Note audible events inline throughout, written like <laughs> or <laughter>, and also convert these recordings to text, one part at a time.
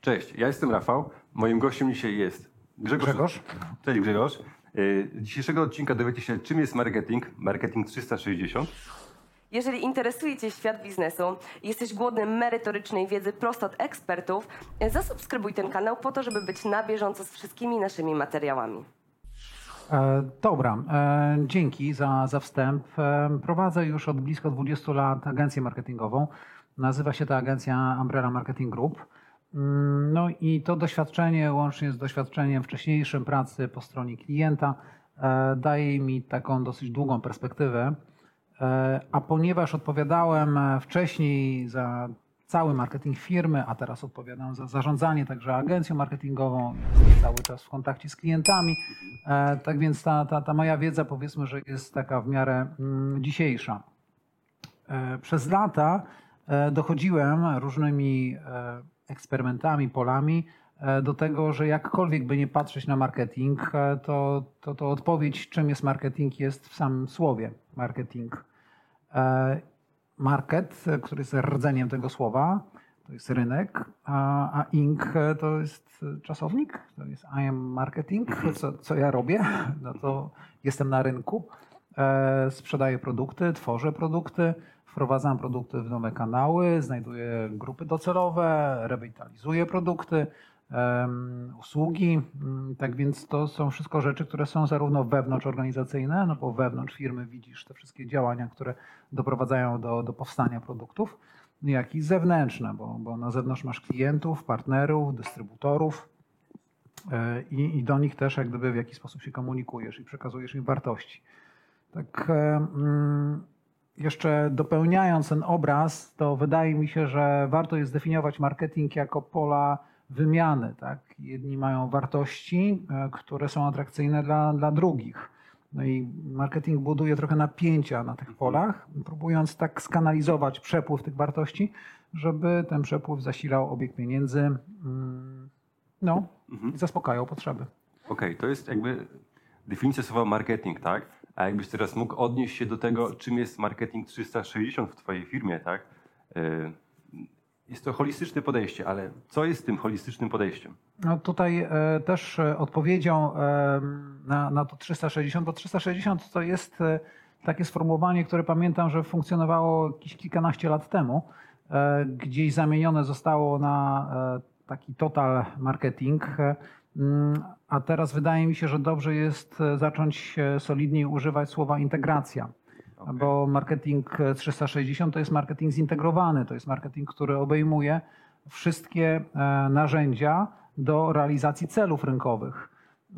Cześć, ja jestem Rafał. Moim gościem dzisiaj jest Grzegorz. Grzegorz. Cześć Grzegorz. Y, Z dzisiejszego odcinka dowiecie się, czym jest marketing, marketing 360. Jeżeli interesuje Cię świat biznesu i jesteś głodny merytorycznej wiedzy prosto od ekspertów, zasubskrybuj ten kanał po to, żeby być na bieżąco z wszystkimi naszymi materiałami. E, dobra, e, dzięki za, za wstęp. E, prowadzę już od blisko 20 lat agencję marketingową. Nazywa się ta agencja Umbrella Marketing Group. Mm, No i to doświadczenie, łącznie z doświadczeniem wcześniejszym pracy po stronie klienta, e, daje mi taką dosyć długą perspektywę. E, A ponieważ odpowiadałem e, wcześniej za cały marketing firmy, a teraz odpowiadam za zarządzanie także agencją marketingową, jestem cały czas w kontakcie z klientami, tak więc ta, ta, ta moja wiedza powiedzmy, że jest taka w miarę mm, dzisiejsza. Przez lata dochodziłem różnymi eksperymentami, polami e, do tego, że jakkolwiek by nie patrzeć na marketing, e, to, to, to odpowiedź, czym jest marketing, jest w samym słowie marketing. E, Market, który jest rdzeniem tego słowa, to jest rynek, a, a ing e, to jest czasownik, to jest I am marketing, co, co ja robię, <laughs> no to jestem na rynku, sprzedaję produkty, tworzę produkty, wprowadzam produkty w nowe kanały, znajduję grupy docelowe, rewitalizuję produkty, usługi. Mm, Tak więc to są wszystko rzeczy, które są zarówno wewnątrzorganizacyjne, no bo wewnątrz firmy widzisz te wszystkie działania, które doprowadzają do, do powstania produktów, jak i zewnętrzne, bo, bo na zewnątrz masz klientów, partnerów, dystrybutorów e, i, i do nich też jak gdyby w jakiś sposób się komunikujesz i przekazujesz im wartości. Tak e, mm, jeszcze dopełniając ten obraz, to wydaje mi się, że warto jest zdefiniować marketing jako pola wymiany. Tak? Jedni mają wartości, e, które są atrakcyjne dla, dla drugich. No i marketing buduje trochę napięcia na tych polach, próbując tak skanalizować przepływ tych wartości, żeby ten przepływ zasilał obieg pieniędzy, mm, no i zaspokajał potrzeby. Okej, to jest jakby definicja słowa marketing, tak? A jakbyś teraz mógł odnieść się do tego, czym jest marketing 360 w twojej firmie, tak? Y, Jest to holistyczne podejście, ale co jest tym holistycznym podejściem? No tutaj e, też e, odpowiedzią e, na, na to 360, bo 360 to jest takie sformułowanie, które pamiętam, że funkcjonowało jakieś kilkanaście lat temu. Gdzieś zamienione zostało na taki total marketing. E, mm, A teraz wydaje mi się, że dobrze jest e, zacząć e, solidniej używać słowa integracja. Okej. Bo marketing 360 to jest marketing zintegrowany, to jest marketing, który obejmuje wszystkie e, narzędzia do realizacji celów rynkowych.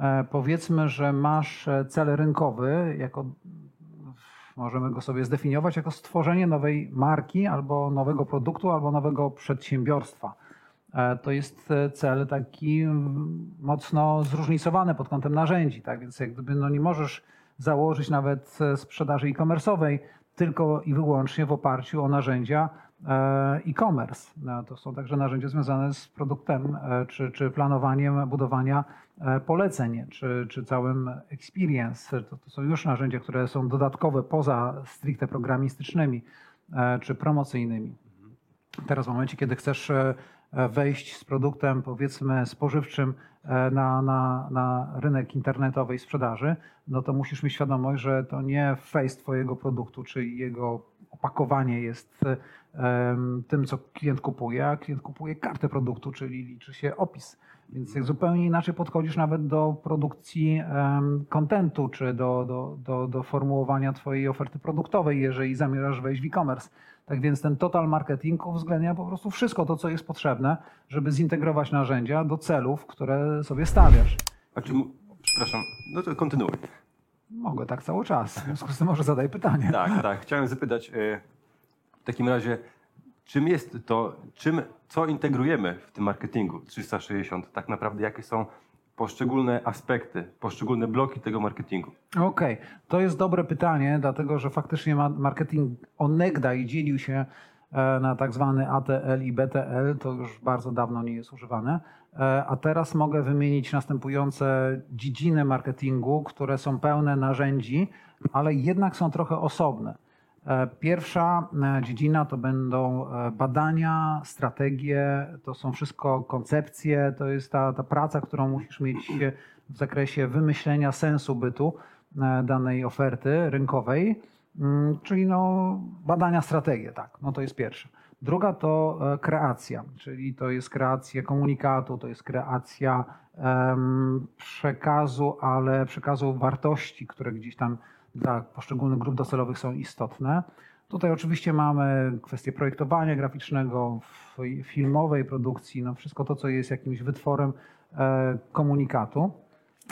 E, Powiedzmy, że masz e, cel rynkowy, jako, możemy go sobie zdefiniować jako stworzenie nowej marki, albo nowego produktu, albo nowego przedsiębiorstwa. E, To jest e, cel taki mm, mocno zróżnicowany pod kątem narzędzi, tak więc jak gdyby no nie możesz założyć nawet e, sprzedaży e-commerce'owej tylko i wyłącznie w oparciu o narzędzia e-commerce. No, To są także narzędzia związane z produktem, czy, czy planowaniem budowania poleceń, czy, czy całym experience. To, to są już narzędzia, które są dodatkowe poza stricte programistycznymi czy promocyjnymi. Teraz w momencie, kiedy chcesz wejść z produktem, powiedzmy, spożywczym e, na, na, na rynek internetowej sprzedaży, no to musisz mieć świadomość, że to nie face twojego produktu, czy jego opakowanie jest e, tym, co klient kupuje, a klient kupuje kartę produktu, czyli liczy się opis. Więc jak zupełnie inaczej podchodzisz nawet do produkcji kontentu, czy do, do, do, do formułowania twojej oferty produktowej, jeżeli zamierzasz wejść w e-commerce. Tak więc ten total marketing uwzględnia po prostu wszystko to, co jest potrzebne, żeby zintegrować narzędzia do celów, które sobie stawiasz. A czy, przepraszam, no to kontynuuj. Mogę tak cały czas. W związku z tym może zadaj pytanie. Tak, tak. Chciałem zapytać e, w takim razie, czym jest to, czym, co integrujemy w tym marketingu 360? Tak naprawdę, jakie są poszczególne aspekty, poszczególne bloki tego marketingu? Okej, to jest dobre pytanie, dlatego że faktycznie ma- marketing onegdaj dzielił się e, na tak zwany ATL i BTL, to już bardzo dawno nie jest używane. E, A teraz mogę wymienić następujące dziedziny marketingu, które są pełne narzędzi, ale jednak są trochę osobne. E, Pierwsza e, dziedzina to będą e, badania, strategie, to są wszystko koncepcje, to jest ta, ta praca, którą musisz mieć w zakresie wymyślenia sensu bytu danej oferty rynkowej, Mm, czyli no, badania, strategie, tak, no to jest pierwsze. Druga to kreacja, czyli to jest kreacja komunikatu, to jest kreacja em, przekazu, ale przekazu wartości, które gdzieś tam dla poszczególnych grup docelowych są istotne. Tutaj oczywiście mamy kwestię projektowania graficznego, filmowej produkcji, no wszystko to, co jest jakimś wytworem e, komunikatu.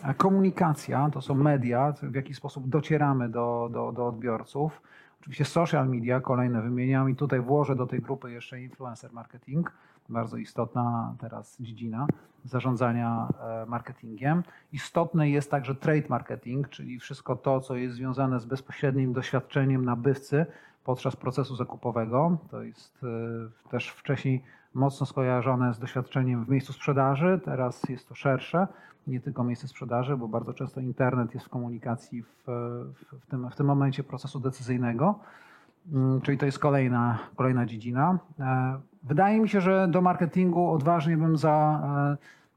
A Komunikacja to są media, w jaki sposób docieramy do, do, do odbiorców. Oczywiście social media, kolejne wymieniam i tutaj włożę do tej grupy jeszcze influencer marketing, bardzo istotna teraz dziedzina zarządzania e, marketingiem. Istotny jest także trade marketing, czyli wszystko to, co jest związane z bezpośrednim doświadczeniem nabywcy podczas procesu zakupowego. To jest e, też wcześniej mocno skojarzone z doświadczeniem w miejscu sprzedaży, teraz jest to szersze nie tylko miejsce sprzedaży, bo bardzo często internet jest w komunikacji w, w, tym, w tym momencie procesu decyzyjnego. Mm, Czyli to jest kolejna, kolejna dziedzina. E, Wydaje mi się, że do marketingu odważnie bym za,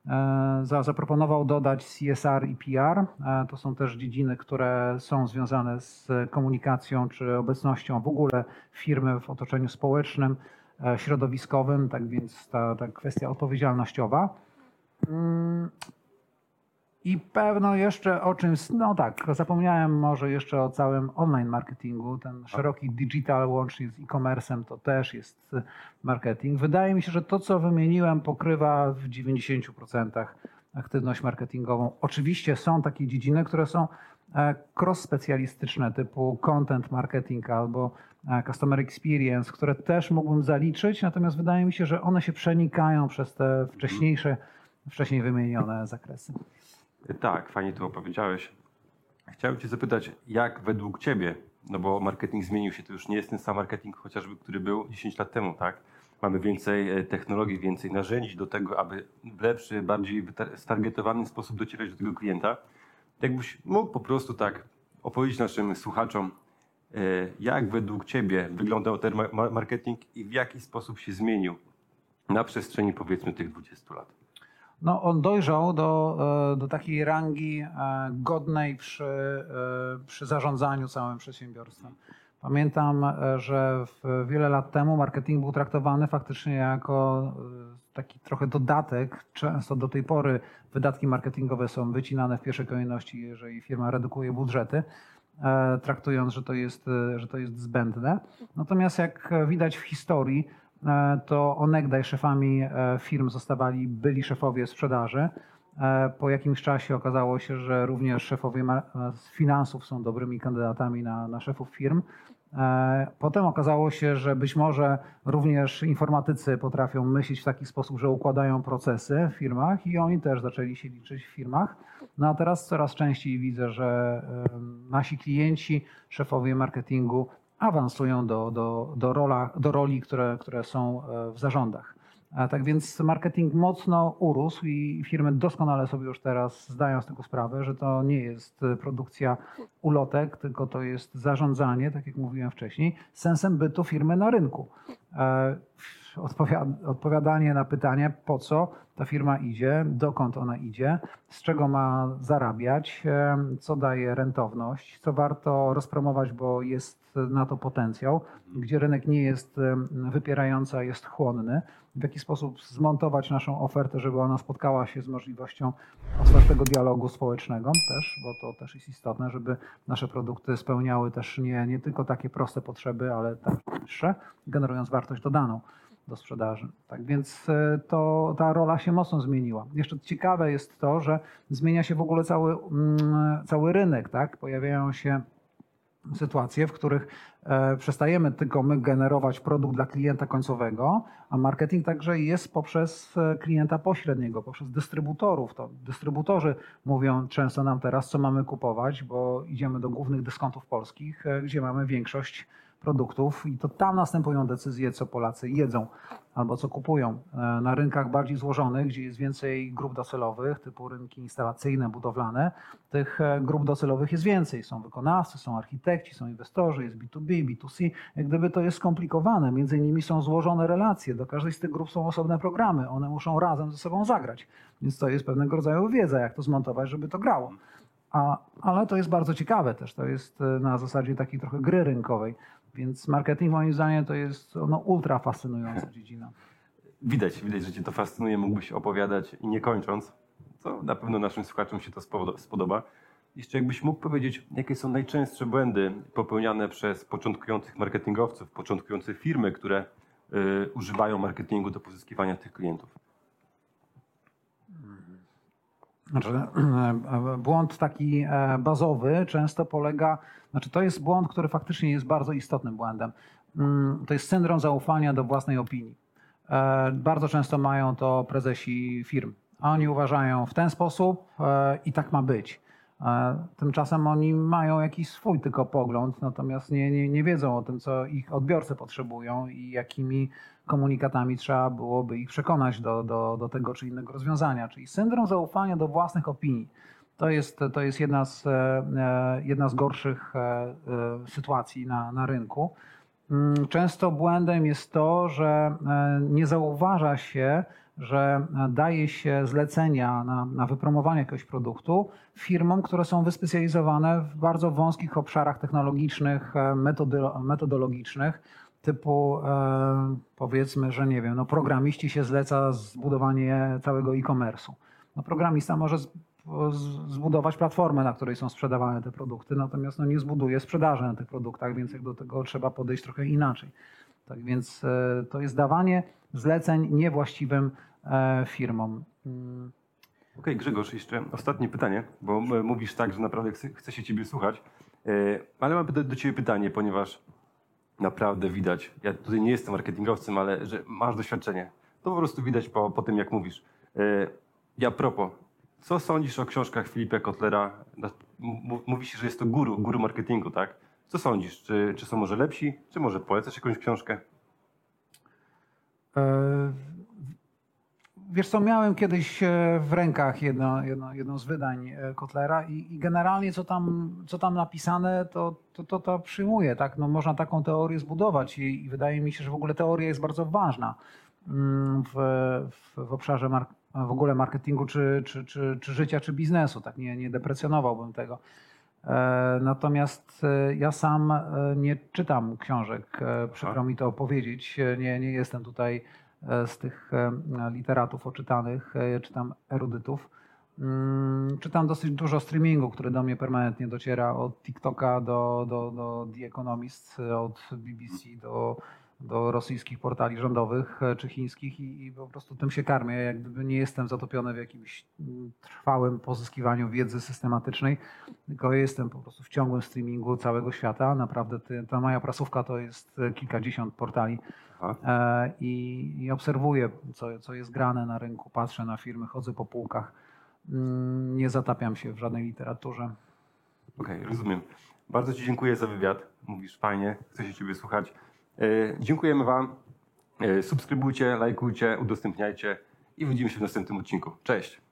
e, e, za, zaproponował dodać CSR i PR. To są też dziedziny, które są związane z komunikacją czy obecnością w ogóle firmy w otoczeniu społecznym, środowiskowym, tak więc ta, ta kwestia odpowiedzialnościowa. I pewno jeszcze o czymś, no tak, zapomniałem może jeszcze o całym online marketingu. Ten szeroki digital łącznie z e-commerce'em to też jest marketing. Wydaje mi się, że to, co wymieniłem, pokrywa w 90% aktywność marketingową. Oczywiście są takie dziedziny, które są e, cross-specjalistyczne, typu content marketing albo e, customer experience, które też mógłbym zaliczyć, natomiast wydaje mi się, że one się przenikają przez te wcześniejsze, wcześniej wymienione zakresy. Tak, fajnie to opowiedziałeś. Chciałem Cię zapytać, jak według Ciebie, no bo marketing zmienił się, to już nie jest ten sam marketing chociażby, który był 10 lat temu, tak? Mamy więcej e, technologii, więcej narzędzi do tego, aby w lepszy, bardziej stargetowany sposób docierać do tego klienta. Jakbyś mógł po prostu tak opowiedzieć naszym słuchaczom, e, jak według Ciebie wyglądał ten ma- ma- marketing i w jaki sposób się zmienił na przestrzeni powiedzmy tych 20 lat. No, on dojrzał do, e, do takiej rangi e, godnej przy, e, przy zarządzaniu całym przedsiębiorstwem. Pamiętam, że wiele lat temu marketing był traktowany faktycznie jako taki trochę dodatek. Często do tej pory wydatki marketingowe są wycinane w pierwszej kolejności, jeżeli firma redukuje budżety, traktując, że to jest, że to jest zbędne. Natomiast jak widać w historii, to onegdaj szefami e, firm zostawali byli szefowie sprzedaży. E, Po jakimś czasie okazało się, że również szefowie e, finansów są dobrymi kandydatami na, na szefów firm. E, Potem okazało się, że być może również informatycy potrafią myśleć w taki sposób, że układają procesy w firmach i oni też zaczęli się liczyć w firmach. No a teraz coraz częściej widzę, że nasi klienci, szefowie marketingu awansują do, do, do, rola, do roli, które, które są e, w zarządach. Tak więc marketing mocno urósł i firmy doskonale sobie już teraz zdają z tego sprawę, że to nie jest e, produkcja ulotek, tylko to jest zarządzanie, tak jak mówiłem wcześniej, sensem bytu firmy na rynku. Odpowiad- Odpowiadanie na pytanie, po co ta firma idzie, dokąd ona idzie, z czego ma zarabiać, co daje rentowność, co warto rozpromować, bo jest na to potencjał, gdzie rynek nie jest wypierający, a jest chłonny, w jaki sposób zmontować naszą ofertę, żeby ona spotkała się z możliwością otwartego dialogu społecznego też, bo to też jest istotne, żeby nasze produkty spełniały też nie, nie tylko takie proste potrzeby, ale też wyższe, generując wartość dodaną do sprzedaży. Tak więc e, to, ta rola się mocno zmieniła. Jeszcze ciekawe jest to, że zmienia się w ogóle cały, mm, cały rynek. Tak? Pojawiają się sytuacje, w których e, przestajemy tylko my generować produkt dla klienta końcowego, a marketing także jest poprzez e, klienta pośredniego, poprzez dystrybutorów. To dystrybutorzy mówią często nam teraz, co mamy kupować, bo idziemy do głównych dyskontów polskich, gdzie mamy większość produktów i to tam następują decyzje, co Polacy jedzą albo co kupują. E, Na rynkach bardziej złożonych, gdzie jest więcej grup docelowych, typu rynki instalacyjne, budowlane, tych e, grup docelowych jest więcej. Są wykonawcy, są architekci, są inwestorzy, jest B2B, B2C. Jak gdyby to jest skomplikowane, między nimi są złożone relacje, do każdej z tych grup są osobne programy, one muszą razem ze sobą zagrać. Więc to jest pewnego rodzaju wiedza, jak to zmontować, żeby to grało. A, ale to jest bardzo ciekawe też. To jest e, na zasadzie takiej trochę gry rynkowej. Więc marketing moim zdaniem to jest no, ultra fascynująca dziedzina. Widać, widać, że Cię to fascynuje, mógłbyś opowiadać i nie kończąc, co na pewno naszym słuchaczom się to spodo- spodoba. Jeszcze jakbyś mógł powiedzieć, jakie są najczęstsze błędy popełniane przez początkujących marketingowców, początkujące firmy, które y, używają marketingu do pozyskiwania tych klientów. Znaczy, e, błąd taki e, bazowy często polega, znaczy to jest błąd, który faktycznie jest bardzo istotnym błędem. Mm, To jest syndrom zaufania do własnej opinii. E, Bardzo często mają to prezesi firm. Oni uważają w ten sposób e, i tak ma być. Tymczasem oni mają jakiś swój tylko pogląd, natomiast nie, nie, nie wiedzą o tym, co ich odbiorcy potrzebują i jakimi komunikatami trzeba byłoby ich przekonać do, do, do tego czy innego rozwiązania. Czyli syndrom zaufania do własnych opinii. To jest, to jest jedna, z, e, e, jedna z gorszych e, sytuacji na, na rynku. Mm, Często błędem jest to, że e, nie zauważa się, że e, daje się zlecenia na, na wypromowanie jakiegoś produktu firmom, które są wyspecjalizowane w bardzo wąskich obszarach technologicznych, e, metodologicznych, typu powiedzmy, że nie wiem, no programiści się zleca zbudowanie całego e-commerce'u. No programista może zbudować platformę, na której są sprzedawane te produkty, natomiast no, nie zbuduje sprzedaży na tych produktach, więc do tego trzeba podejść trochę inaczej. Tak więc e, to jest dawanie zleceń niewłaściwym e, firmom. Mm, Okej, Grzegorz, jeszcze ostatnie pytanie, bo m- mówisz tak, że naprawdę chce, się Ciebie słuchać, E, ale mam do, Ciebie pytanie, ponieważ naprawdę widać, ja tutaj nie jestem marketingowcem, ale że masz doświadczenie. To po prostu widać po, po tym, jak mówisz. E, Ja propos, co sądzisz o książkach Filipa Kotlera? Mówi się, że jest to guru, guru marketingu, tak? Co sądzisz? Czy, czy są może lepsi? Czy może polecasz jakąś książkę? E, Wiesz co, miałem kiedyś e, w rękach jedno, jedno, jedno z wydań e, Kotlera i, i generalnie co tam, co tam napisane, to, to, to, to przyjmuję. Tak? No, można taką teorię zbudować i, i wydaje mi się, że w ogóle teoria jest bardzo ważna w, w, w obszarze w ogóle marketingu czy, czy, czy, czy życia, czy biznesu. Tak? Nie, nie deprecjonowałbym tego. E, Natomiast e, ja sam e, nie czytam książek, przykro mi to powiedzieć. Nie, nie jestem tutaj z tych literatów oczytanych, czytam erudytów. Mm, Czytam dosyć dużo streamingu, który do mnie permanentnie dociera od TikToka do, do, do The Economist, od BBC do, do rosyjskich portali rządowych e, czy chińskich i, i po prostu tym się karmię. Jak gdyby nie jestem zatopiony w jakimś mm, trwałym pozyskiwaniu wiedzy systematycznej, tylko jestem po prostu w ciągłym streamingu całego świata. Naprawdę ty, ta moja prasówka to jest e, kilkadziesiąt portali e, i, i obserwuję, co, co jest grane na rynku, patrzę na firmy, chodzę po półkach. Mm, Nie zatapiam się w żadnej literaturze. Okej, rozumiem. Bardzo Ci dziękuję za wywiad. Mówisz fajnie, chcę się Ciebie słuchać. E, dziękujemy Wam. E, subskrybujcie, lajkujcie, udostępniajcie i widzimy się w następnym odcinku. Cześć!